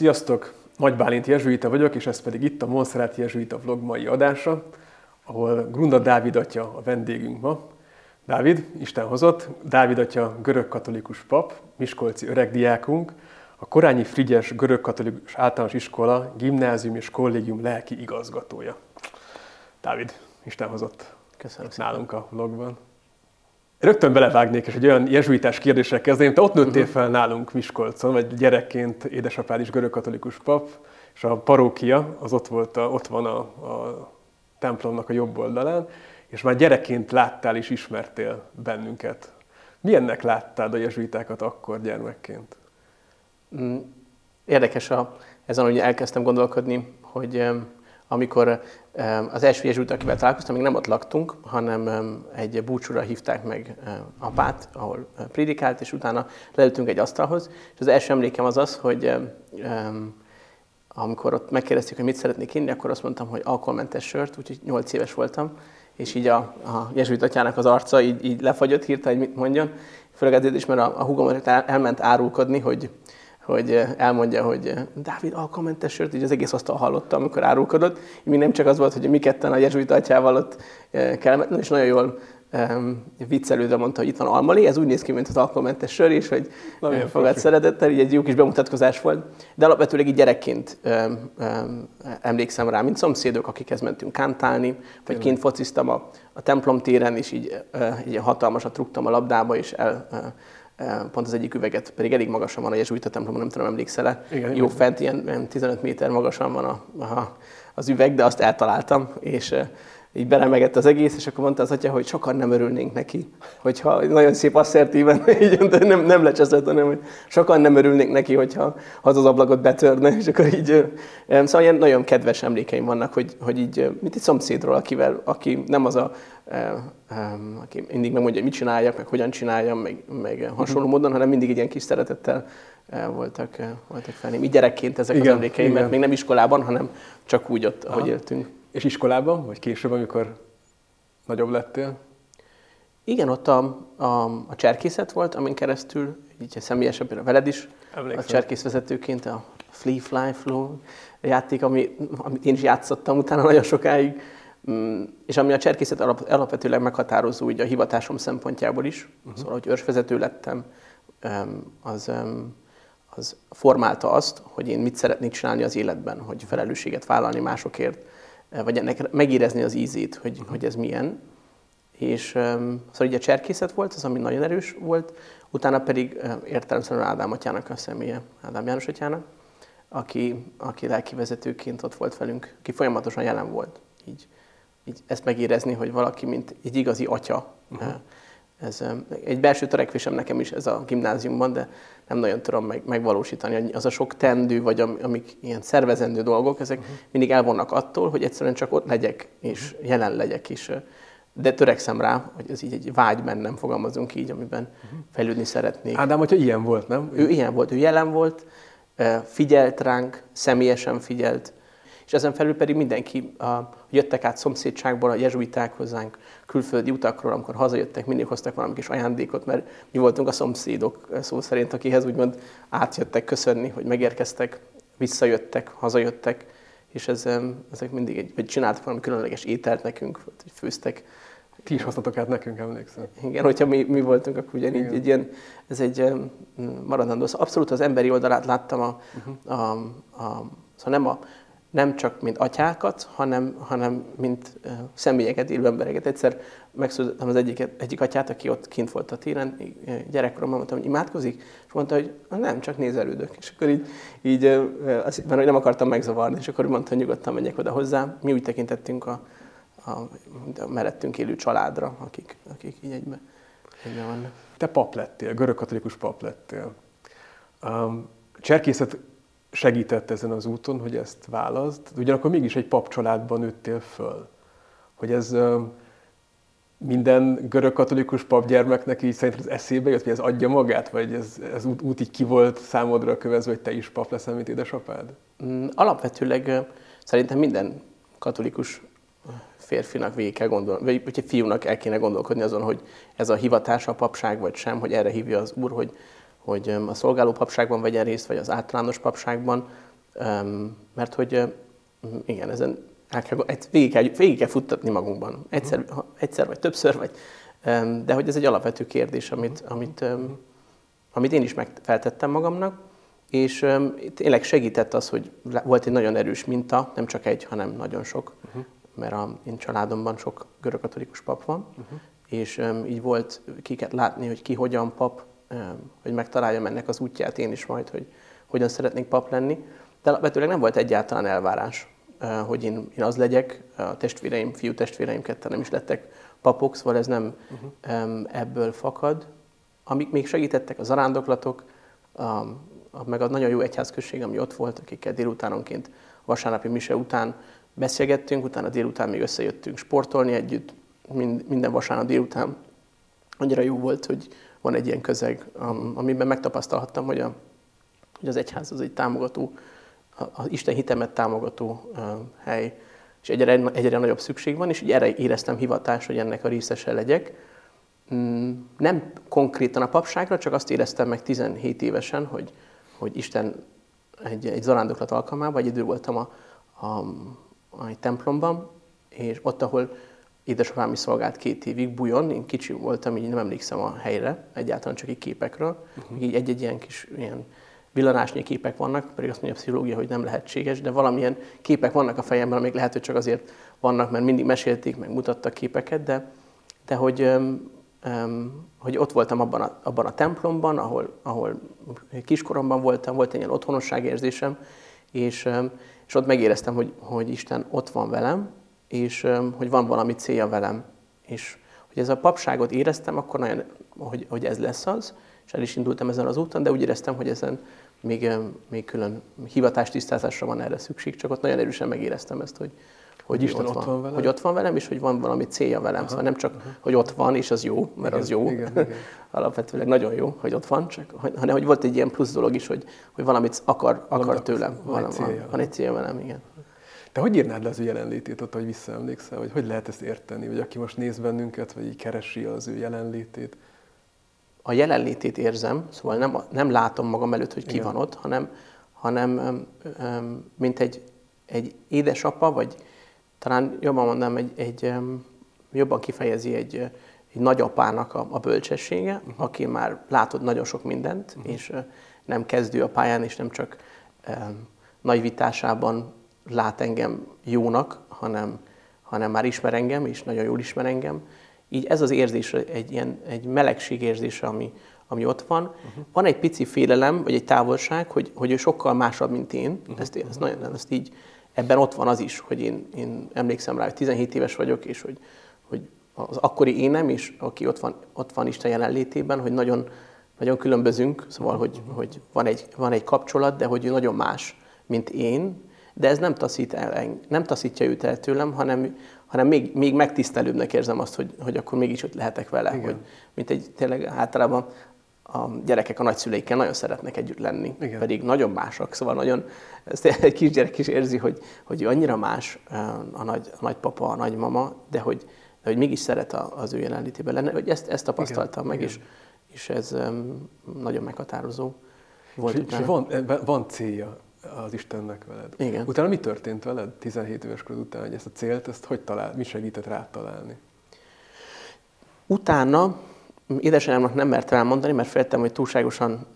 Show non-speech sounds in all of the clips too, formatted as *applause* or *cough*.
Sziasztok! Nagy Bálint Jezsuita vagyok, és ez pedig itt a Monszerát Jezsuita vlog mai adása, ahol Grunda Dávid atya a vendégünk ma. Dávid, Isten hozott, Dávid atya görög-katolikus pap, miskolci öregdiákunk, a Korányi Frigyes görög-katolikus általános iskola, gimnázium és kollégium lelki igazgatója. Dávid, Isten hozott Köszönöm nálunk a vlogban. Rögtön belevágnék, és egy olyan jezsuitás kérdéssel kezdeném. Te ott nőttél fel nálunk Miskolcon, vagy gyerekként édesapád is görögkatolikus pap, és a parókia az ott, volt a, ott van a, a templomnak a jobb oldalán, és már gyerekként láttál és ismertél bennünket. Milyennek láttad a jezsuitákat akkor gyermekként? Mm, Érdekes a, ezen, hogy elkezdtem gondolkodni, hogy amikor az első jezsuit, akivel találkoztam, még nem ott laktunk, hanem em, egy búcsúra hívták meg apát, ahol prédikált, és utána leültünk egy asztalhoz, és az első emlékem az az, hogy amikor ott megkérdezték, hogy mit szeretnék inni, akkor azt mondtam, hogy alkoholmentes sört, úgyhogy 8 éves voltam, és így a, a jezsuit atyának az arca így, így lefagyott hirtelen, hogy mit mondjon. Főleg azért is, mert a, a húgom el, elment árulkodni, hogy, hogy elmondja, hogy Dávid alkoholmentes sört, így az egész asztal hallotta, amikor árulkodott. Még nem csak az volt, hogy mi ketten a jezsuit atyával ott kellemetlen, és nagyon jól um, viccelődve mondta, hogy itt van almali, ez úgy néz ki, mint az alkoholmentes sör, és hogy milyen fogad szeretettel, így egy jó kis bemutatkozás volt. De alapvetőleg így gyerekként um, um, emlékszem rá, mint szomszédok, akikhez mentünk kántálni, vagy kint fociztam a, a templom téren, és így, uh, így hatalmasat rúgtam a labdába, és el, uh, pont az egyik üveget, pedig elég magasan van a jezsuita templomon, nem tudom, emlékszel-e? Igen, Jó fent, ilyen, ilyen 15 méter magasan van a, a, az üveg, de azt eltaláltam, és így beremegett az egész, és akkor mondta az atya, hogy sokan nem örülnénk neki, hogyha nagyon szép asszertíven, *laughs* így mondta, nem, nem lecseszett, hanem hogy sokan nem örülnénk neki, hogyha az az ablakot betörne, és akkor így, szóval ilyen nagyon kedves emlékeim vannak, hogy, hogy így, mint egy szomszédról, akivel, aki nem az a, aki mindig megmondja, hogy mit csináljak, meg hogyan csináljam, meg, meg hasonló módon, hanem mindig egy ilyen kis szeretettel voltak, voltak felém. Így gyerekként ezek Igen, az emlékeim, igen. mert még nem iskolában, hanem csak úgy ott, ahogy éltünk. És iskolában, vagy később, amikor nagyobb lettél? Igen, ott a, a, a cserkészet volt, amin keresztül, így személyesen például veled is, Emlékszem. a cserkészvezetőként a Flea Fly Flow játék, ami, amit én is játszottam utána nagyon sokáig, Mm, és ami a cserkészet alap, alapvetőleg meghatározó így a hivatásom szempontjából is, uh-huh. szóval, hogy őrsvezető lettem, em, az, az formálta azt, hogy én mit szeretnék csinálni az életben, hogy felelősséget vállalni másokért, vagy ennek megérezni az ízét, hogy, uh-huh. hogy ez milyen. És um, szóval így a cserkészet volt, az, ami nagyon erős volt, utána pedig uh, értelemszerűen Ádám atyának a személye, Ádám János atyának, aki, aki lelkivezetőként ott volt velünk, aki folyamatosan jelen volt. Így, így ezt megérezni, hogy valaki, mint egy igazi atya, uh-huh. Ez egy belső törekvésem nekem is ez a gimnáziumban, de nem nagyon tudom meg, megvalósítani. Az a sok tendő, vagy am, amik ilyen szervezendő dolgok, ezek uh-huh. mindig elvonnak attól, hogy egyszerűen csak ott legyek, és uh-huh. jelen legyek, uh, de törekszem rá, hogy ez így egy vágy bennem, fogalmazunk így, amiben fejlődni szeretnék. Ádám, hogyha ilyen volt, nem? Ő ilyen volt, ő jelen volt, figyelt ránk, személyesen figyelt, és ezen felül pedig mindenki, jöttek át szomszédságból a jezsuiták hozzánk, külföldi utakról, amikor hazajöttek, mindig hoztak valami kis ajándékot, mert mi voltunk a szomszédok szó szerint, akihez úgymond átjöttek köszönni, hogy megérkeztek, visszajöttek, hazajöttek, és ez, ezek mindig egy, vagy csináltak valami különleges ételt nekünk, vagy főztek, Ti is hoztatok át nekünk, emlékszem. igen, hogyha mi, mi voltunk, akkor ugyanígy Igen. egy ilyen, ez egy maradandó. Szóval abszolút az emberi oldalát láttam, a, Mhm. a, a, szóval nem, a, nem csak mint atyákat, hanem, hanem mint személyeket, élő embereket. Egyszer megszólítottam az egyik, egyik atyát, aki ott kint volt a téren, gyerekkoromban mondtam, hogy imádkozik, és mondta, hogy nem, csak nézelődök. És akkor így, így azt hittem, hogy nem akartam megzavarni, és akkor mondta, hogy nyugodtan menjek oda hozzá. Mi úgy tekintettünk a, a, a mellettünk élő családra, akik, akik így egybe, egybe vannak. Te pap lettél, görögkatolikus pap lettél. Um, cserkészet segített ezen az úton, hogy ezt válaszd, de ugyanakkor mégis egy pap családban nőttél föl. Hogy ez minden görögkatolikus papgyermeknek így szerinted az eszébe jött, hogy ez adja magát, vagy ez, ez út, út így ki volt számodra kövezve, hogy te is pap leszel, mint édesapád? Mm, Alapvetőleg szerintem minden katolikus férfinak végig kell gondolni, vagy vagy egy fiúnak el kéne gondolkodni azon, hogy ez a hivatása a papság, vagy sem, hogy erre hívja az Úr, hogy, hogy a szolgáló papságban vegyen részt, vagy az általános papságban. Mert hogy igen, ezen el kell, végig, kell, végig kell futtatni magunkban. Egyszer, uh-huh. egyszer vagy többször, vagy, de hogy ez egy alapvető kérdés, amit, amit, amit én is megfeltettem magamnak, és tényleg segített az, hogy volt egy nagyon erős minta, nem csak egy, hanem nagyon sok, uh-huh. mert a én családomban sok görögkatolikus pap van, uh-huh. és így volt kiket látni, hogy ki hogyan pap, hogy megtaláljam ennek az útját én is majd, hogy hogyan szeretnék pap lenni. De alapvetőleg nem volt egyáltalán elvárás, hogy én, én az legyek, a testvéreim, fiú testvéreim ketten nem is lettek papok, szóval ez nem uh-huh. ebből fakad. Amik még segítettek, a zarándoklatok, um, meg a nagyon jó egyházközség, ami ott volt, akikkel délutánonként, vasárnapi mise után beszélgettünk, utána délután még összejöttünk sportolni együtt, minden vasárnap délután. Annyira jó volt, hogy van egy ilyen közeg, amiben megtapasztalhattam, hogy, a, hogy az egyház az egy támogató, az Isten hitemet támogató hely, és egyre, egyre nagyobb szükség van, és így erre éreztem hivatást, hogy ennek a részese legyek. Mm, nem konkrétan a papságra, csak azt éreztem meg 17 évesen, hogy, hogy Isten egy, egy zarándoklat alkalmával, egy idő voltam a, a, a, templomban, és ott, ahol édesapám is szolgált két évig, bujon, én kicsi voltam, így nem emlékszem a helyre, egyáltalán csak egy képekről, uh-huh. így egy-egy ilyen kis ilyen villanásnyi képek vannak, pedig azt mondja a pszichológia, hogy nem lehetséges, de valamilyen képek vannak a fejemben, amik lehet, hogy csak azért vannak, mert mindig mesélték, meg mutattak képeket, de, de hogy hogy ott voltam abban a, abban a templomban, ahol, ahol kiskoromban voltam, volt egy ilyen otthonosságérzésem, és, és ott megéreztem, hogy, hogy Isten ott van velem, és hogy van valami célja velem. És hogy ez a papságot éreztem, akkor nagyon, hogy, hogy ez lesz az, és el is indultam ezen az úton, de úgy éreztem, hogy ezen még, még külön hivatástisztázásra van erre szükség, csak ott nagyon erősen megéreztem ezt, hogy, hogy Isten ott, ott van, velem? hogy ott van velem, és hogy van valami célja velem. Aha, szóval nem csak, aha. hogy ott van, és az jó, mert igen, az jó. Igen, igen. *laughs* Alapvetőleg nagyon jó, hogy ott van, csak, hanem hogy volt egy ilyen plusz dolog is, hogy, hogy valamit akar, akar tőlem. Van, van. Van, van egy célja velem, igen. Te hogy írnád le az ő jelenlétét ott, hogy visszaemlékszel, vagy hogy lehet ezt érteni, vagy aki most néz bennünket, vagy így keresi az ő jelenlétét? A jelenlétét érzem, szóval nem, nem látom magam előtt, hogy ki Igen. van ott, hanem, hanem mint egy, egy édesapa, vagy talán jobban mondom, egy, egy jobban kifejezi egy, egy nagyapának a, a bölcsessége, uh-huh. aki már látod nagyon sok mindent, uh-huh. és nem kezdő a pályán, és nem csak um, nagy vitásában lát engem jónak, hanem, hanem már ismer engem, és nagyon jól ismer engem. Így ez az érzés, egy ilyen egy melegség érzése, ami, ami ott van. Uh-huh. Van egy pici félelem, vagy egy távolság, hogy, hogy ő sokkal másabb, mint én. Uh-huh. Ezt, ezt, nagyon, ezt így ebben ott van az is, hogy én, én emlékszem rá, hogy 17 éves vagyok, és hogy, hogy az akkori énem is, aki ott van, ott van Isten jelenlétében, hogy nagyon, nagyon különbözünk, szóval, hogy, hogy van, egy, van egy kapcsolat, de hogy ő nagyon más, mint én, de ez nem, taszít el, nem taszítja őt el tőlem, hanem, hanem még, még megtisztelőbbnek érzem azt, hogy, hogy akkor mégis ott lehetek vele. Hogy, mint egy tényleg általában a gyerekek a nagyszüleikkel nagyon szeretnek együtt lenni, Igen. pedig nagyon másak, szóval nagyon, ezt egy kisgyerek is érzi, hogy, hogy annyira más a, nagy, a nagypapa, a nagymama, de hogy, de hogy mégis szeret az ő jelenlétében lenni, hogy ezt, ezt tapasztaltam Igen. meg, Igen. És, és ez nagyon meghatározó volt. És, és van, van célja az Istennek veled. Igen. Utána mi történt veled 17 éves korod után, hogy ezt a célt, ezt hogy talál, mi segített rád találni? Utána Édesanyámnak nem mertem elmondani, mert féltem, hogy túlságosan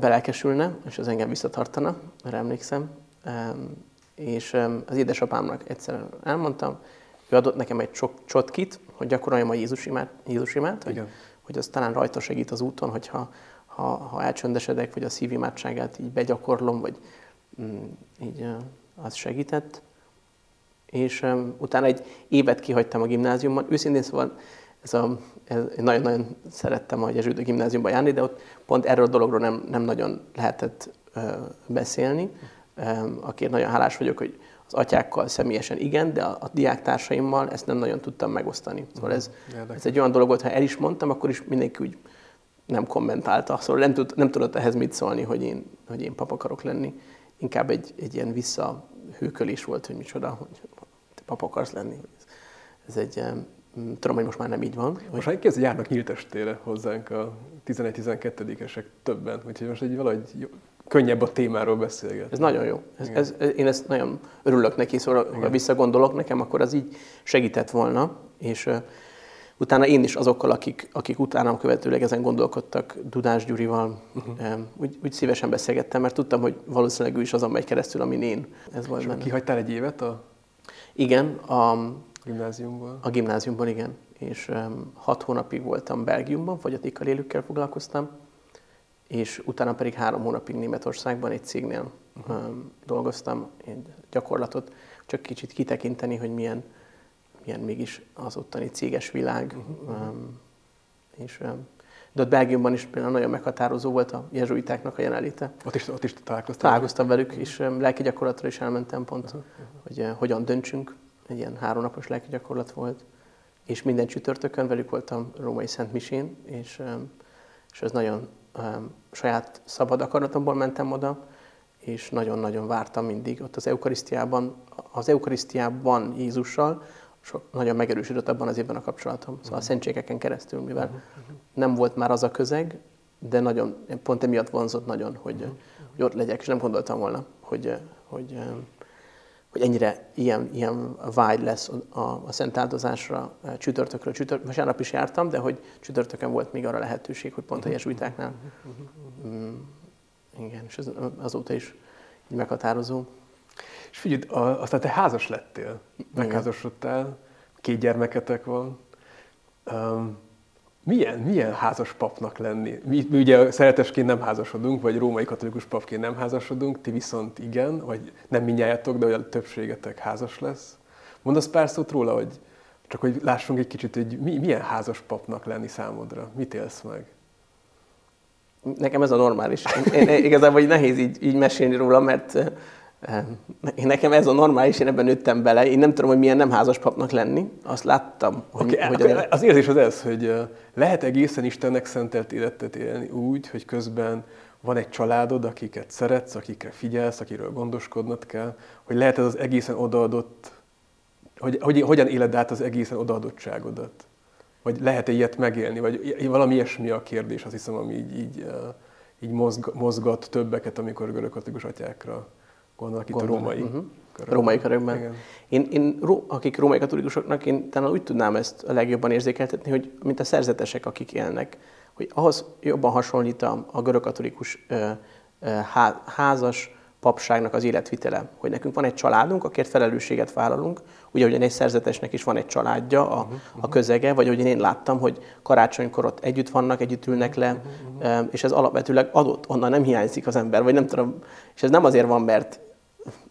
belelkesülne, és az engem visszatartana, mert emlékszem. És az édesapámnak egyszer elmondtam, ő adott nekem egy csotkit, hogy gyakoroljam a Jézus imát, Jézus imát hogy, hogy az talán rajta segít az úton, hogyha ha, ha elcsöndesedek, vagy a szívimádságát így begyakorlom, vagy így az segített. És utána egy évet kihagytam a gimnáziumban. Őszintén szóval ez a, ez, én nagyon-nagyon szerettem a Jezsuita gimnáziumba járni, de ott pont erről a dologról nem, nem nagyon lehetett ö, beszélni. Akért nagyon hálás vagyok, hogy az atyákkal személyesen igen, de a, a diáktársaimmal ezt nem nagyon tudtam megosztani. Szóval ez, ez egy olyan dolog volt, ha el is mondtam, akkor is mindenki úgy nem kommentálta. Szóval nem, tud, nem tudott ehhez mit szólni, hogy én, hogy én pap akarok lenni. Inkább egy, egy ilyen visszahőkölés volt, hogy micsoda, hogy te pap akarsz lenni. Ez, ez egy tudom, hogy most már nem így van. Most már kezd, járnak nyílt estére hozzánk a 11-12-esek többen, úgyhogy most egy valahogy könnyebb a témáról beszélgetni. Ez nagyon jó. Ez, ez, én ezt nagyon örülök neki, szóval ha visszagondolok nekem, akkor az így segített volna, és utána én is azokkal, akik, akik utánam követőleg ezen gondolkodtak, Dudás Gyurival, uh-huh. úgy, úgy szívesen beszélgettem, mert tudtam, hogy valószínűleg ő is azon megy keresztül, amin én. Ez volt és benne. kihagytál egy évet a igen, a gimnáziumból? A gimnáziumból, igen. És um, hat hónapig voltam Belgiumban, fogyatékkal élőkkel foglalkoztam, és utána pedig három hónapig Németországban egy cégnél uh-huh. um, dolgoztam, egy gyakorlatot, csak kicsit kitekinteni, hogy milyen, milyen mégis az ottani céges világ. Uh-huh. És, um, de ott Belgiumban is például nagyon meghatározó volt a jezsuitáknak a jelenléte. Ott is, ott is találkoztam? Találkoztam velük, és um, lelki gyakorlatra is elmentem pont, uh-huh. hogy uh, hogyan döntsünk. Egy ilyen háromnapos lelki gyakorlat volt. És minden csütörtökön velük voltam Római Szent Misén, és, és ez nagyon saját szabad akaratomból mentem oda, és nagyon-nagyon vártam mindig ott az Eukarisztiában, az Eukarisztiában Jézussal, sok, nagyon megerősödött abban az évben a kapcsolatom. Szóval a szentségeken keresztül, mivel nem volt már az a közeg, de nagyon, pont emiatt vonzott nagyon, hogy, hogy ott legyek, és nem gondoltam volna, hogy, hogy, hogy ennyire ilyen, ilyen vágy lesz a, a szent áldozásra csütörtökről. Csütört, vasárnap is jártam, de hogy csütörtökön volt még arra lehetőség, hogy pont a jesuitáknál. Mm, igen, és ez azóta is így meghatározó. És figyelj, aztán te házas lettél, megházasodtál, két gyermeketek van. Um, milyen, milyen házas papnak lenni? Mi, mi ugye szeretesként nem házasodunk, vagy római katolikus papként nem házasodunk, ti viszont igen, vagy nem minnyájátok, de a többségetek házas lesz. Mondasz pár szót róla, hogy csak hogy lássunk egy kicsit, hogy mi, milyen házas papnak lenni számodra? Mit élsz meg? Nekem ez a normális. Én, én, igazából nehéz így, így mesélni róla, mert én nekem ez a normális, én ebben nőttem bele. Én nem tudom, hogy milyen nem házas papnak lenni. Azt láttam, hogy... Okay, hogy a... Az érzés az ez, hogy lehet egészen Istennek szentelt életet élni úgy, hogy közben van egy családod, akiket szeretsz, akikre figyelsz, akiről gondoskodnod kell, hogy lehet ez az egészen odaadott, hogy, hogy hogyan éled át az egészen odaadottságodat? Vagy lehet-e ilyet megélni? Vagy valami ilyesmi a kérdés, azt hiszem, ami így, így, így mozgat többeket, amikor görögkatolikus atyákra Gondolok itt Gondolom. a római uh-huh. körökben. Római körökben. Igen. Én, én, akik római katolikusoknak, én talán úgy tudnám ezt a legjobban érzékeltetni, hogy mint a szerzetesek, akik élnek, hogy ahhoz jobban hasonlít a, a görög katolikus ö, ö, házas papságnak az életvitele. Hogy nekünk van egy családunk, akért felelősséget vállalunk, ugye, hogy egy szerzetesnek is van egy családja, a, uh-huh, a közege, vagy hogy én láttam, hogy karácsonykor ott együtt vannak, együtt ülnek le, uh-huh. és ez alapvetőleg adott, onnan nem hiányzik az ember, vagy nem tudom, és ez nem azért van, mert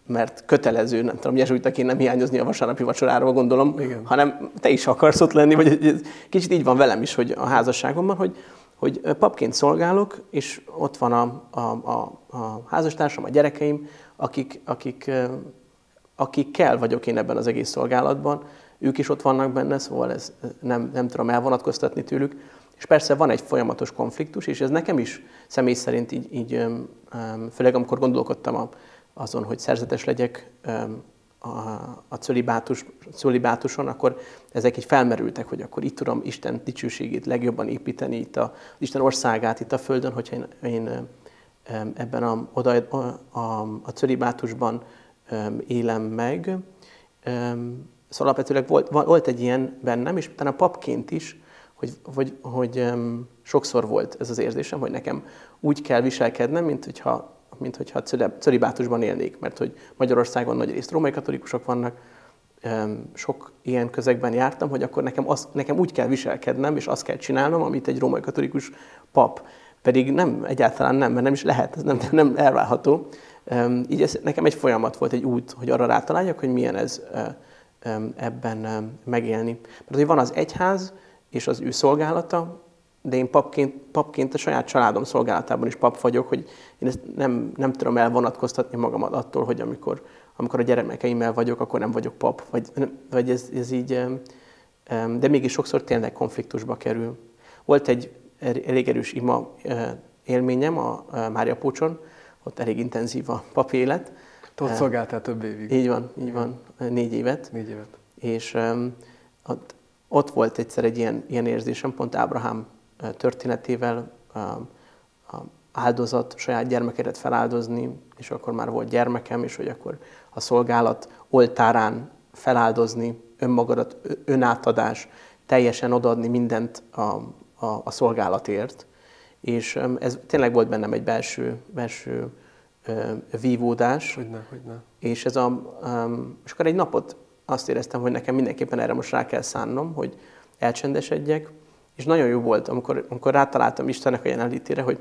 mert kötelező, nem tudom, jezsuitaként nem hiányozni a vasárnapi vacsoráról, gondolom, Igen. hanem te is akarsz ott lenni, vagy kicsit így van velem is, hogy a házasságomban, hogy, hogy papként szolgálok, és ott van a, a, a, a házastársam, a gyerekeim, akik, akik, akikkel vagyok én ebben az egész szolgálatban, ők is ott vannak benne, szóval ez nem, nem tudom elvonatkoztatni tőlük. És persze van egy folyamatos konfliktus, és ez nekem is személy szerint így, így főleg amikor gondolkodtam a, azon, hogy szerzetes legyek a, cölibátus, cölibátuson, akkor ezek így felmerültek, hogy akkor itt tudom Isten dicsőségét legjobban építeni, itt a, Isten országát itt a Földön, hogyha én, én ebben a, oda, a, a cölibátusban élem meg. Szóval alapvetőleg volt, volt egy ilyen bennem, és utána papként is, hogy, hogy, hogy sokszor volt ez az érzésem, hogy nekem úgy kell viselkednem, mint hogyha mint hogyha cölibátusban élnék, mert hogy Magyarországon nagy részt római katolikusok vannak, sok ilyen közegben jártam, hogy akkor nekem, az, nekem úgy kell viselkednem, és azt kell csinálnom, amit egy római katolikus pap. Pedig nem, egyáltalán nem, mert nem is lehet, ez nem, *laughs* nem elválható. Így ez nekem egy folyamat volt, egy út, hogy arra rátaláljak, hogy milyen ez ebben megélni. Mert hogy van az egyház, és az ő szolgálata, de én papként, papként a saját családom szolgálatában is pap vagyok, hogy én ezt nem, nem tudom elvonatkoztatni magamat attól, hogy amikor, amikor a gyermekeimmel vagyok, akkor nem vagyok pap, vagy, vagy ez, ez így, de mégis sokszor tényleg konfliktusba kerül. Volt egy elég erős ima élményem a Mária Pócson, ott elég intenzív a pap élet. Ott szolgáltál több évig. Így van, így van, négy évet. Négy évet. És ott, ott volt egyszer egy ilyen, ilyen érzésem, pont Ábrahám történetével, áldozat, saját gyermekeket feláldozni, és akkor már volt gyermekem, és hogy akkor a szolgálat oltárán feláldozni, önmagadat, önátadás, teljesen odaadni mindent a, a, a szolgálatért. És ez tényleg volt bennem egy belső, belső vívódás. Hogyne, hogyne. És, ez a, és akkor egy napot azt éreztem, hogy nekem mindenképpen erre most rá kell szánnom, hogy elcsendesedjek, és nagyon jó volt, amikor, amikor rátaláltam Istennek a jelenlétére, hogy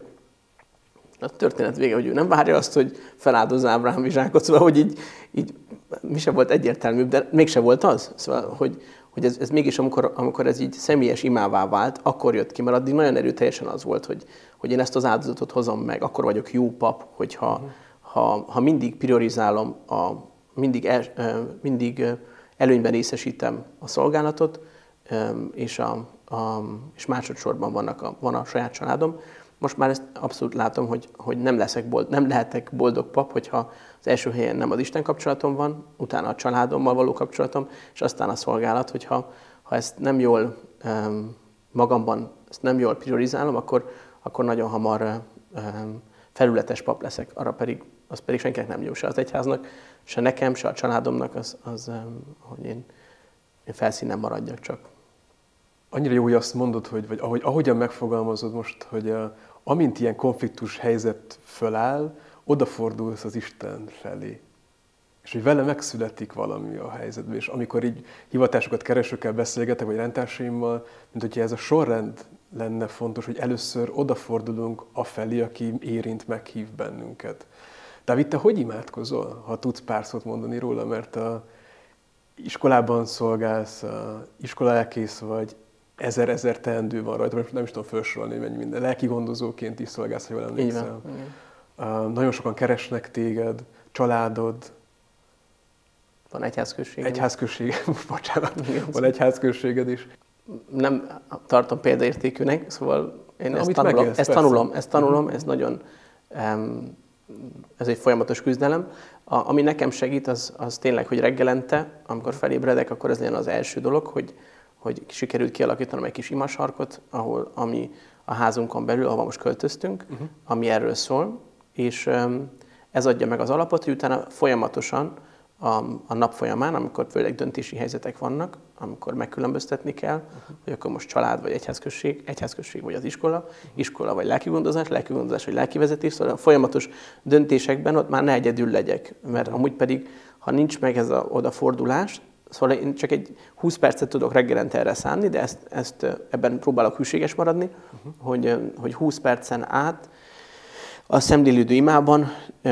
a történet vége, hogy ő nem várja azt, hogy feláldozz Ábrahám Izsákot, szóval, hogy így, így mi sem volt egyértelmű, de mégse volt az. Szóval, hogy, hogy ez, ez mégis, amikor, amikor ez így személyes imává vált, akkor jött ki, mert addig nagyon erőteljesen az volt, hogy, hogy én ezt az áldozatot hozom meg, akkor vagyok jó pap, hogyha uh-huh. ha, ha mindig priorizálom, a, mindig, el, mindig előnyben részesítem a szolgálatot, és, a, a, és másodszorban vannak a, van a saját családom. Most már ezt abszolút látom, hogy, hogy nem, leszek bold, nem lehetek boldog pap, hogyha az első helyen nem az Isten kapcsolatom van, utána a családommal való kapcsolatom, és aztán a szolgálat, hogyha ha ezt nem jól magamban, ezt nem jól priorizálom, akkor, akkor nagyon hamar felületes pap leszek, arra pedig, az pedig senkinek nem jó, se az egyháznak, se nekem, se a családomnak, az, az hogy én, én felszínen maradjak csak. Annyira jó, hogy azt mondod, hogy, vagy ahogy, ahogyan megfogalmazod most, hogy uh, amint ilyen konfliktus helyzet föláll, odafordulsz az Isten felé. És hogy vele megszületik valami a helyzetben. És amikor így hivatásokat keresőkkel beszélgetek, vagy rendtársaimmal, mint hogyha ez a sorrend lenne fontos, hogy először odafordulunk a felé, aki érint, meghív bennünket. Dávid, te hogy imádkozol, ha tudsz pár szót mondani róla, mert a iskolában szolgálsz, a iskola elkész vagy, ezer-ezer teendő van rajta, nem is tudom felsorolni, mennyi minden. Lelki gondozóként is szolgálsz, ha jól emlékszem. Uh, nagyon sokan keresnek téged, családod. Van egyházközség. Egyházközség, *laughs* bocsánat, Igen, van egyházközséged is. Nem tartom példaértékűnek, szóval én ezt, tanulom, megélsz, ezt tanulom, ezt tanulom, uh-huh. ez nagyon, um, ez egy folyamatos küzdelem. A, ami nekem segít, az, az tényleg, hogy reggelente, amikor felébredek, akkor ez legyen az első dolog, hogy, hogy sikerült kialakítanom egy kis imasarkot, ahol, ami a házunkon belül, ahol most költöztünk, uh-huh. ami erről szól, és ez adja meg az alapot, hogy utána folyamatosan a, a nap folyamán, amikor főleg döntési helyzetek vannak, amikor megkülönböztetni kell, uh-huh. hogy akkor most család vagy egyházközség, egyházközség vagy az iskola, uh-huh. iskola vagy lelkigondozás, lelkigondozás vagy lelkivezetés, szóval a folyamatos döntésekben ott már ne egyedül legyek, mert amúgy pedig, ha nincs meg ez a odafordulás, Szóval én csak egy 20 percet tudok reggelente erre szánni, de ezt, ezt ebben próbálok hűséges maradni, uh-huh. hogy, hogy 20 percen át a szemlélődő imában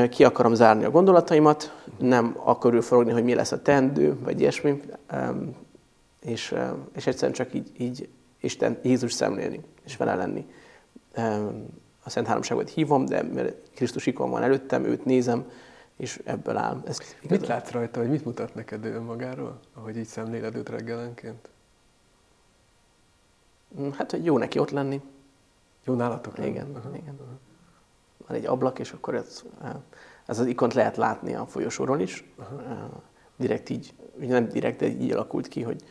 ki akarom zárni a gondolataimat, nem akarul forogni, hogy mi lesz a teendő, vagy ilyesmi, és, és egyszerűen csak így, így Isten, Jézus szemlélni, és vele lenni. A Szent Háromságot hívom, de mert Krisztus ikon van előttem, őt nézem, és ebből áll. Ez mit látsz rajta, vagy mit mutat neked önmagáról, ahogy így szemléled őt reggelenként? Mm, hát, hogy jó neki ott lenni. Jó nálatok lenni? Igen, uh-huh. igen. Van egy ablak, és akkor ez, eh, ez az ikont lehet látni a folyosóról is. Uh-huh. Direkt így, nem direkt, de így alakult ki, hogy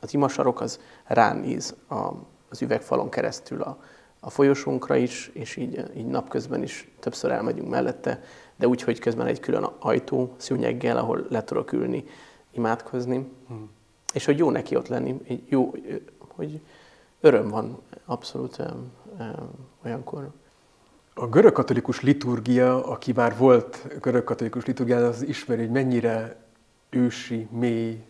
az imasarok az ránéz a, az üvegfalon keresztül a, a folyosónkra is, és így, így napközben is többször elmegyünk mellette, de úgy, hogy közben egy külön ajtó szűnyeggel, ahol le tudok ülni, imádkozni. Hmm. És hogy jó neki ott lenni, jó, hogy öröm van abszolút um, um, olyankor. A görögkatolikus liturgia, aki már volt görögkatolikus liturgia, az ismeri, hogy mennyire ősi, mély.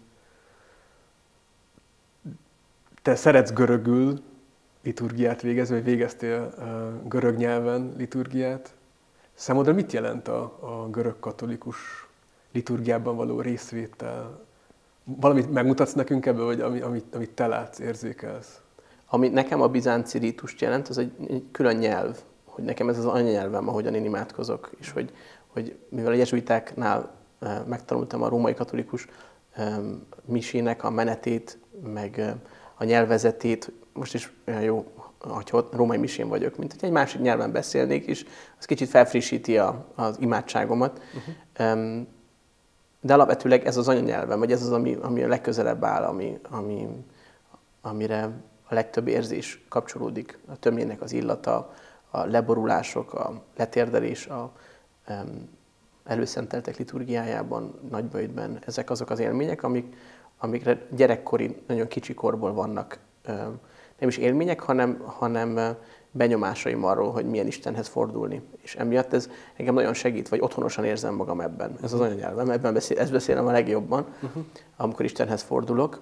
Te szeretsz görögül liturgiát végezni, vagy végeztél görög nyelven liturgiát. Számodra mit jelent a, a görög katolikus liturgiában való részvétel? Valamit megmutatsz nekünk ebből, vagy ami, amit, amit te látsz, érzékelsz? Ami nekem a bizánci rítust jelent, az egy, egy külön nyelv, hogy nekem ez az anyanyelvem, ahogyan én imádkozok, és hogy, hogy mivel a jezsuitáknál megtanultam a római katolikus misének a menetét, meg a nyelvezetét, most is olyan jó hogyha ott római misén vagyok, mint hogy egy másik nyelven beszélnék, és az kicsit felfrissíti a, az imádságomat. Uh-huh. De alapvetőleg ez az anyanyelvem, vagy ez az, ami, ami a legközelebb áll, ami, ami, amire a legtöbb érzés kapcsolódik. A tömjének az illata, a leborulások, a letérdelés, a um, előszenteltek liturgiájában, nagybajtben, ezek azok az élmények, amik, amikre gyerekkori, nagyon kicsi korból vannak um, nem is élmények, hanem, hanem benyomásaim arról, hogy milyen Istenhez fordulni. És emiatt ez engem nagyon segít, vagy otthonosan érzem magam ebben. Ez az anyanyelvem, ebben beszél, ezt beszélem a legjobban, uh-huh. amikor Istenhez fordulok.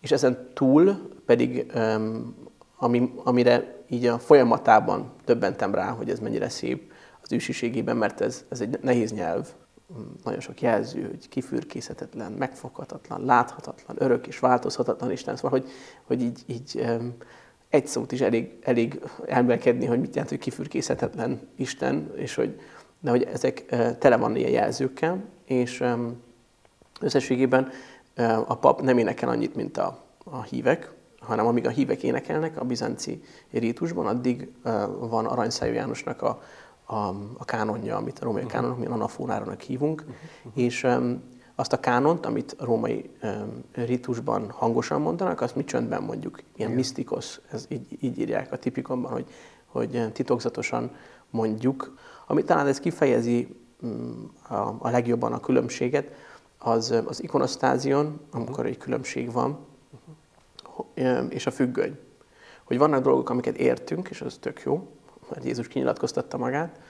És ezen túl pedig, um, ami, amire így a folyamatában többentem rá, hogy ez mennyire szép az ősiségében, mert ez, ez egy nehéz nyelv, nagyon sok jelző, hogy kifürkészhetetlen, megfoghatatlan, láthatatlan, örök és változhatatlan Isten. Szóval, hogy, hogy így, így egy szót is elég, elég elmelkedni, hogy mit jelent, hogy kifürkészhetetlen Isten, és hogy, de hogy ezek tele van ilyen jelzőkkel, és összességében a pap nem énekel annyit, mint a, a hívek, hanem amíg a hívek énekelnek a bizánci rítusban, addig van Aranyszájú Jánosnak a, a, a kánonja, amit a római uh-huh. kánonok, mi anafónáronak hívunk, uh-huh. és azt a kánont, amit a római um, ritusban hangosan mondanak, azt mi csöndben mondjuk. Ilyen misztikos, ez így, így írják a tipikonban, hogy, hogy titokzatosan mondjuk. Ami talán ez kifejezi um, a, a legjobban a különbséget, az az ikonosztázion, amikor egy különbség van, és a függöny. Hogy vannak dolgok, amiket értünk, és az tök jó, mert Jézus kinyilatkoztatta magát,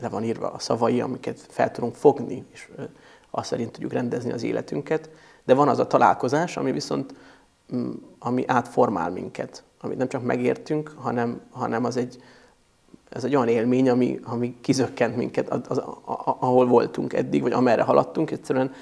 le van írva a szavai, amiket fel tudunk fogni, és azt szerint tudjuk rendezni az életünket, de van az a találkozás, ami viszont mm, ami átformál minket, amit nem csak megértünk, hanem, hanem az egy, ez egy olyan élmény, ami, ami kizökkent minket, az, az, ahol voltunk eddig, vagy amerre haladtunk, egyszerűen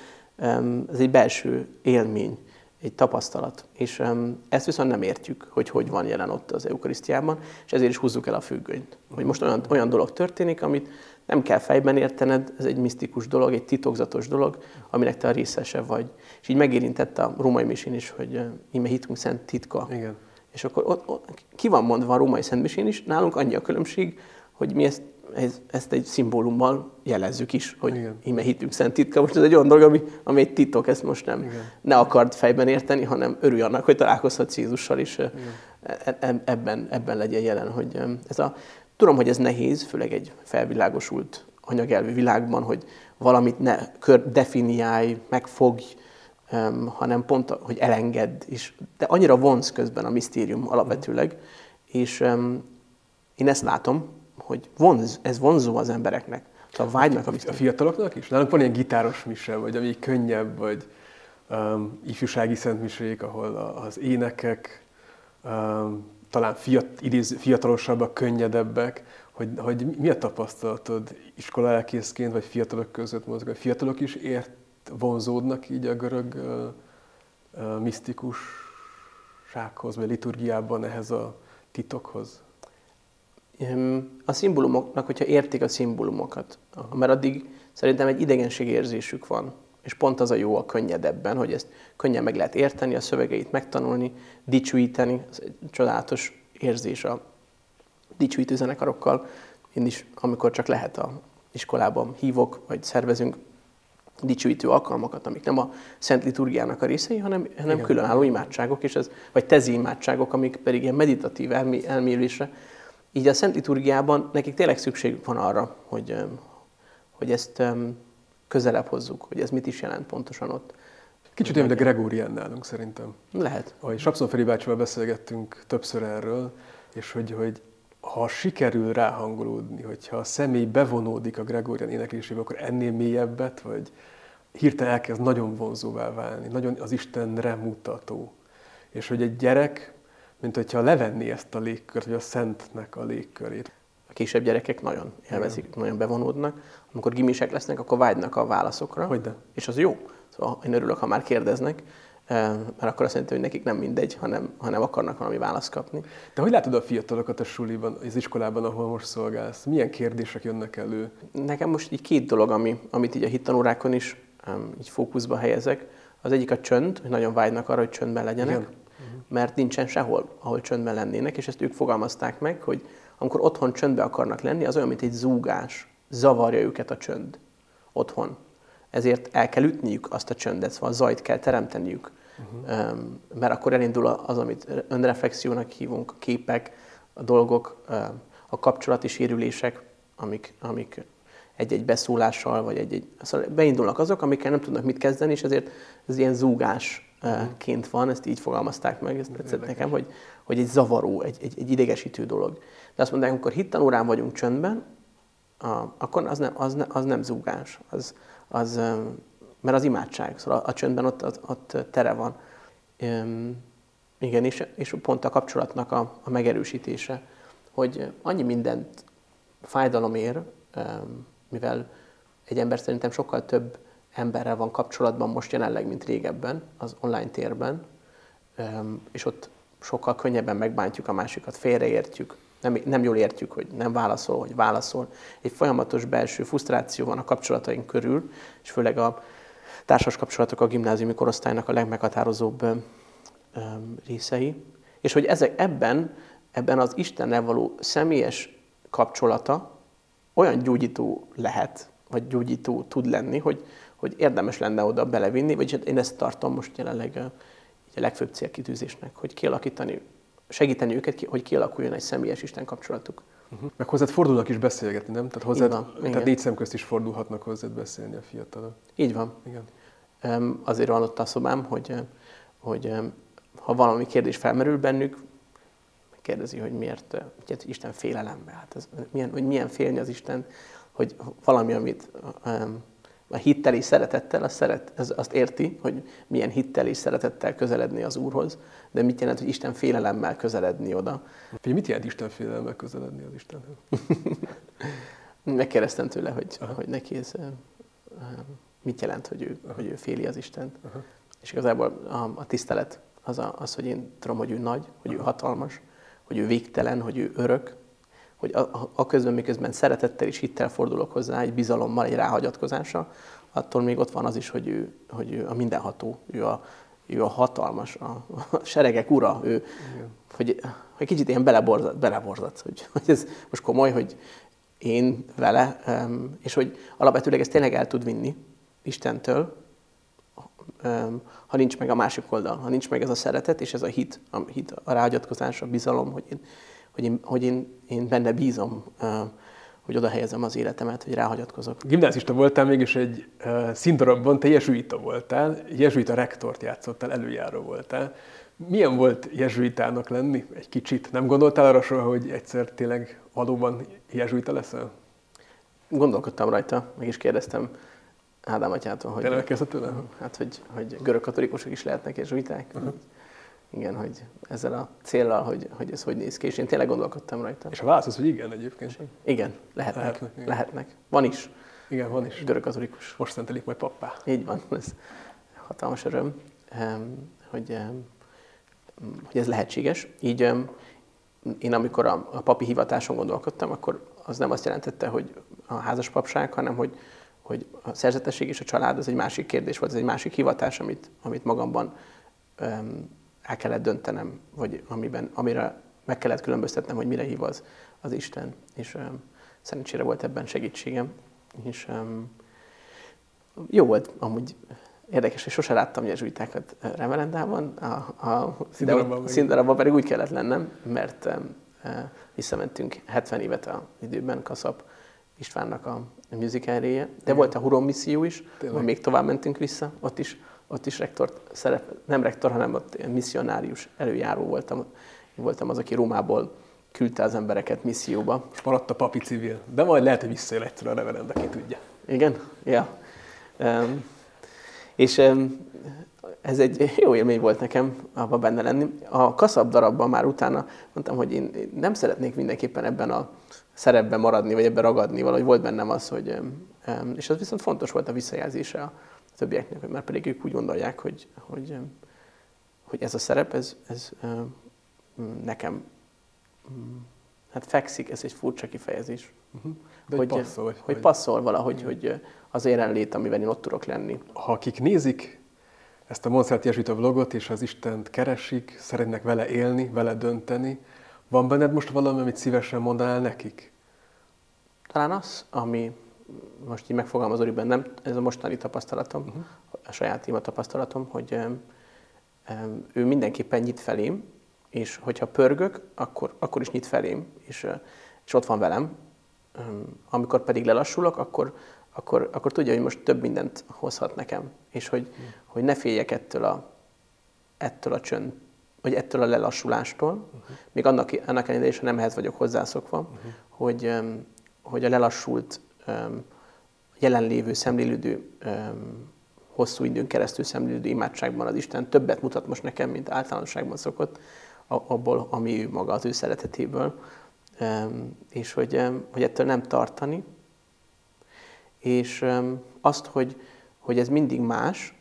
ez egy belső élmény, egy tapasztalat. És ezt viszont nem értjük, hogy hogy van jelen ott az eukarisztiában, és ezért is húzzuk el a függönyt. Hogy most olyan, olyan dolog történik, amit nem kell fejben értened, ez egy misztikus dolog, egy titokzatos dolog, aminek te a részese vagy. És így megérintette a római misén is, hogy íme hitünk szent titka. Igen. És akkor ott, ott, ki van mondva a római szent misén is, nálunk annyi a különbség, hogy mi ezt, ez, ezt egy szimbólummal jelezzük is, hogy Igen. íme hitünk szent titka. Most ez egy olyan dolog, ami, ami egy titok, ezt most nem Igen. ne akard fejben érteni, hanem örülj annak, hogy találkozhatsz Jézussal is. E, e, ebben, ebben legyen jelen, hogy ez a Tudom, hogy ez nehéz, főleg egy felvilágosult anyagelvű világban, hogy valamit ne kör definiálj, megfogj, hanem pont, hogy elengedd. És, de annyira vonz közben a misztérium alapvetőleg, és én ezt látom, hogy vonz, ez vonzó az embereknek. Szóval vágynak a, a fiataloknak is? Nálunk van ilyen gitáros mise, vagy ami könnyebb, vagy um, ifjúsági szentmisék, ahol az énekek um, talán fiat, idéz, fiatalosabbak, könnyedebbek, hogy, hogy mi a tapasztalatod iskola elkészként, vagy fiatalok között mozog? A fiatalok is ért, vonzódnak így a görög uh, uh, misztikussághoz, vagy liturgiában ehhez a titokhoz? A szimbólumoknak, hogyha értik a szimbólumokat, mert addig szerintem egy idegenségérzésük van, és pont az a jó a könnyedebben, hogy ezt könnyen meg lehet érteni, a szövegeit megtanulni, dicsőíteni. Ez egy csodálatos érzés a dicsőítő zenekarokkal. Én is, amikor csak lehet a iskolában hívok, vagy szervezünk dicsőítő alkalmakat, amik nem a Szent Liturgiának a részei, hanem, hanem különálló imádságok, és ez, vagy tezi imádságok, amik pedig ilyen meditatív elmé, elmélésre. Így a Szent Liturgiában nekik tényleg szükség van arra, hogy, hogy ezt közelebb hozzuk, hogy ez mit is jelent pontosan ott. Kicsit olyan, mint a Gregorian nálunk szerintem. Lehet. Ahogy Sapszon Feri bácsival beszélgettünk többször erről, és hogy, hogy ha sikerül ráhangolódni, hogyha a személy bevonódik a Gregorian éneklésébe, akkor ennél mélyebbet, vagy hirtelen elkezd nagyon vonzóvá válni, nagyon az Istenre mutató. És hogy egy gyerek, mint hogyha levenné ezt a légkört, vagy a szentnek a légkörét. A kisebb gyerekek nagyon élvezik, Igen. nagyon bevonódnak. Amikor gimisek lesznek, akkor vágynak a válaszokra. Hogyne. És az jó. Szóval én örülök, ha már kérdeznek, eh, mert akkor azt jelenti, hogy nekik nem mindegy, hanem, hanem akarnak valami választ kapni. De hogy látod a fiatalokat a suliban, az iskolában, ahol most szolgálsz? Milyen kérdések jönnek elő? Nekem most így két dolog, ami, amit így a hittanórákon is így fókuszba helyezek. Az egyik a csönd, hogy nagyon vágynak arra, hogy csöndben legyenek, Igen. Mert nincsen sehol, ahol csöndben lennének, és ezt ők fogalmazták meg, hogy amikor otthon csöndbe akarnak lenni, az olyan, mint egy zúgás. Zavarja őket a csönd otthon. Ezért el kell ütniük azt a csöndet, szóval zajt kell teremteniük. Uh-huh. Mert akkor elindul az, amit önreflexiónak hívunk, a képek, a dolgok, a kapcsolati sérülések, amik, amik egy-egy beszólással, vagy egy-egy... Szóval beindulnak azok, amikkel nem tudnak mit kezdeni, és ezért ez ilyen zúgásként van, ezt így fogalmazták meg, ez tetszett nekem, hogy, hogy egy zavaró, egy, egy, egy idegesítő dolog. De azt mondják, amikor hittanórán vagyunk csöndben, a, akkor az nem, az, ne, az nem zúgás, az, az, mert az imádság, szóval a, a csöndben ott, ott, ott tere van. Üm, igen, és, és pont a kapcsolatnak a, a megerősítése, hogy annyi mindent fájdalom ér, mivel egy ember szerintem sokkal több emberrel van kapcsolatban most jelenleg, mint régebben az online térben, és ott sokkal könnyebben megbántjuk a másikat, félreértjük, nem, nem jól értjük, hogy nem válaszol, hogy válaszol. Egy folyamatos belső frusztráció van a kapcsolataink körül, és főleg a társas kapcsolatok a gimnáziumi korosztálynak a legmeghatározóbb részei. És hogy ezek ebben, ebben az Istennel való személyes kapcsolata olyan gyógyító lehet, vagy gyógyító tud lenni, hogy, hogy érdemes lenne oda belevinni, vagy hát én ezt tartom most jelenleg a, a legfőbb célkitűzésnek, hogy kialakítani, segíteni őket, hogy kialakuljon egy személyes Isten kapcsolatuk. Uh-huh. Meg hozzád fordulnak is beszélgetni, nem? Tehát, hozzád, van, tehát négy szem közt is fordulhatnak hozzád beszélni a fiatalok. Így van. Igen. Um, azért van ott a szobám, hogy, hogy um, ha valami kérdés felmerül bennük, kérdezi, hogy miért, ugye, Isten félelembe, hát ez, milyen, hogy milyen félni az Isten, hogy valami, amit um, a hittel és szeretettel, azt, szeret, az, azt érti, hogy milyen hittel és szeretettel közeledni az Úrhoz, de mit jelent, hogy Isten félelemmel közeledni oda. Hogy mit jelent Isten félelemmel közeledni az Istenhez? *laughs* Megkérdeztem tőle, hogy, hogy neki ez mit jelent, hogy ő, hogy ő féli az Istent. Aha. És igazából a, a tisztelet az, a, az, hogy én tudom, hogy ő nagy, hogy Aha. ő hatalmas, hogy ő végtelen, hogy ő örök, hogy a, a, közben, miközben szeretettel és hittel fordulok hozzá, egy bizalommal, egy ráhagyatkozása, attól még ott van az is, hogy ő, hogy ő a mindenható, ő a, ő a hatalmas, a, a seregek ura, ő, hogy, hogy kicsit ilyen beleborzat, beleborzat hogy, hogy ez most komoly, hogy én vele, és hogy alapvetőleg ezt tényleg el tud vinni Istentől, ha nincs meg a másik oldal, ha nincs meg ez a szeretet és ez a hit, a, hit, a rágyatkozás, a bizalom, hogy én, hogy én, hogy én, én benne bízom, hogy oda helyezem az életemet, hogy ráhagyatkozok. Gimnázista voltál, mégis egy színdarabban te jezsuita voltál, jezsuita rektort játszottál, előjáró voltál. Milyen volt jezsuitának lenni egy kicsit? Nem gondoltál arra soha, hogy egyszer tényleg valóban jezsuita leszel? Gondolkodtam rajta, meg is kérdeztem Ádám atyától, hogy... Tényleg tőle? Hát, hogy, hogy görög katolikusok is lehetnek jezsuiták. Uh-huh. Igen, hogy ezzel a célral, hogy, hogy ez hogy néz ki, és én tényleg gondolkodtam rajta. És a válasz az, hogy igen egyébként. Igen, lehetnek. Lehetnek. Igen. lehetnek. Van is. Igen, van is. Görög katolikus. Most szentelik majd pappá. Így van, ez hatalmas öröm, hogy, hogy ez lehetséges. Így én amikor a, a papi hivatáson gondolkodtam, akkor az nem azt jelentette, hogy a házas papság, hanem hogy, hogy a szerzetesség és a család az egy másik kérdés volt, ez egy másik hivatás, amit, amit magamban el kellett döntenem, vagy amiben, amire meg kellett különböztetnem, hogy mire hív az, az Isten. És um, szerencsére volt ebben segítségem. És um, jó volt, amúgy érdekes, hogy sose láttam jezsuitákat Remelendában, a, a színdarabban pedig úgy kellett lennem, mert um, visszamentünk 70 évet a időben Kaszap Istvánnak a musicalréje, de Igen. volt a Huron misszió is, még tovább mentünk vissza, ott is ott is rektor szerep, nem rektor, hanem ott misszionárius előjáró voltam. Én voltam az, aki Rómából küldte az embereket misszióba. És maradt a papi civil, de majd lehet, hogy visszajön egyszer a reverend, aki tudja. Igen? Ja. Um, és um, ez egy jó élmény volt nekem abban benne lenni. A kaszab darabban már utána mondtam, hogy én nem szeretnék mindenképpen ebben a szerepben maradni, vagy ebben ragadni, valahogy volt bennem az, hogy, és az viszont fontos volt a visszajelzése többieknek, mert pedig ők úgy gondolják, hogy, hogy, hogy ez a szerep, ez, ez nekem hát fekszik, ez egy furcsa kifejezés. Uh-huh. De hogy, passzol, hogy, hogy passzol valahogy, hogy az érenlét, amiben én ott tudok lenni. Ha akik nézik ezt a Monszert Jezsuita vlogot, és az Istent keresik, szeretnek vele élni, vele dönteni, van benned most valami, amit szívesen mondanál nekik? Talán az, ami, most így megfogalmazódik bennem, ez a mostani tapasztalatom, uh-huh. a saját ima tapasztalatom, hogy ő mindenképpen nyit felém, és hogyha pörgök, akkor, akkor is nyit felém, és, és ott van velem. Amikor pedig lelassulok, akkor, akkor, akkor tudja, hogy most több mindent hozhat nekem, és hogy, mm. hogy ne féljek ettől a, ettől a csönd, vagy ettől a lelassulástól, uh-huh. még annak, annak ellenére is, ha nem ehhez vagyok hozzászokva, uh-huh. hogy, hogy a lelassult, jelenlévő, szemlélődő, hosszú időn keresztül szemlélődő imádságban az Isten többet mutat most nekem, mint általánosságban szokott, abból, ami ő maga az ő szeretetéből, és hogy, hogy ettől nem tartani, és azt, hogy, hogy ez mindig más,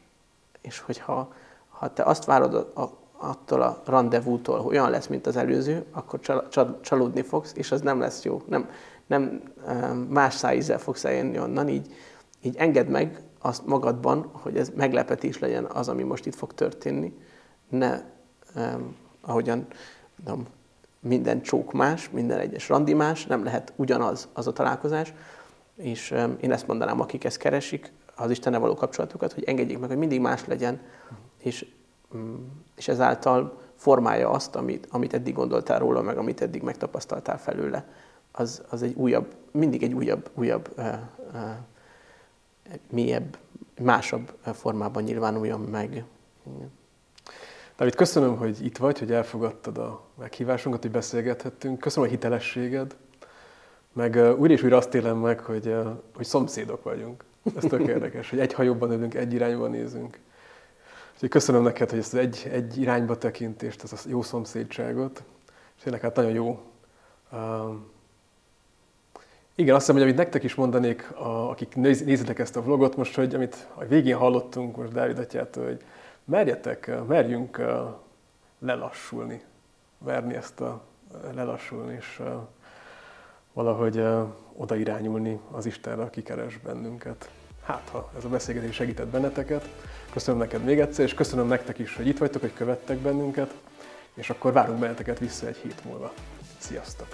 és hogyha ha te azt várod a, a, attól a rendezvútól, hogy olyan lesz, mint az előző, akkor csal, csal, csalódni fogsz, és az nem lesz jó. Nem, nem más szájízzel fogsz eljönni onnan, így, így engedd meg azt magadban, hogy ez meglepetés legyen az, ami most itt fog történni. Ne, ahogyan tudom, minden csók más, minden egyes randi más, nem lehet ugyanaz az a találkozás, és én ezt mondanám, akik ezt keresik, az Istennel való kapcsolatukat, hogy engedjék meg, hogy mindig más legyen, és, um, és ezáltal formálja azt, amit, amit eddig gondoltál róla, meg amit eddig megtapasztaltál felőle. Az, az egy újabb, mindig egy újabb, újabb, uh, uh, mélyebb, másabb formában nyilvánuljon meg. Igen. David, köszönöm, hogy itt vagy, hogy elfogadtad a meghívásunkat, hogy beszélgethettünk. Köszönöm a hitelességed, meg újra és újra azt élem meg, hogy, hogy szomszédok vagyunk. Ez tök *laughs* érdekes, hogy egy hajóban ülünk, egy irányba nézünk. Úgyhogy köszönöm neked, hogy ezt az egy, egy irányba tekintést, ezt a jó szomszédságot. És tényleg hát nagyon jó. Uh, igen, azt hiszem, hogy amit nektek is mondanék, a, akik nézitek ezt a vlogot most, hogy amit a végén hallottunk most Dávid atyától, hogy merjetek, merjünk lelassulni, verni ezt a lelassulni, és valahogy oda irányulni az Istenre, aki keres bennünket. Hát, ha ez a beszélgetés segített benneteket, köszönöm neked még egyszer, és köszönöm nektek is, hogy itt vagytok, hogy követtek bennünket, és akkor várunk benneteket vissza egy hét múlva. Sziasztok!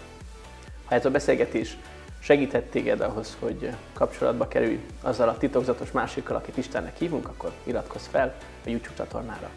Ha ez a beszélgetés segített téged ahhoz, hogy kapcsolatba kerülj azzal a titokzatos másikkal, akit Istennek hívunk, akkor iratkozz fel a YouTube csatornára.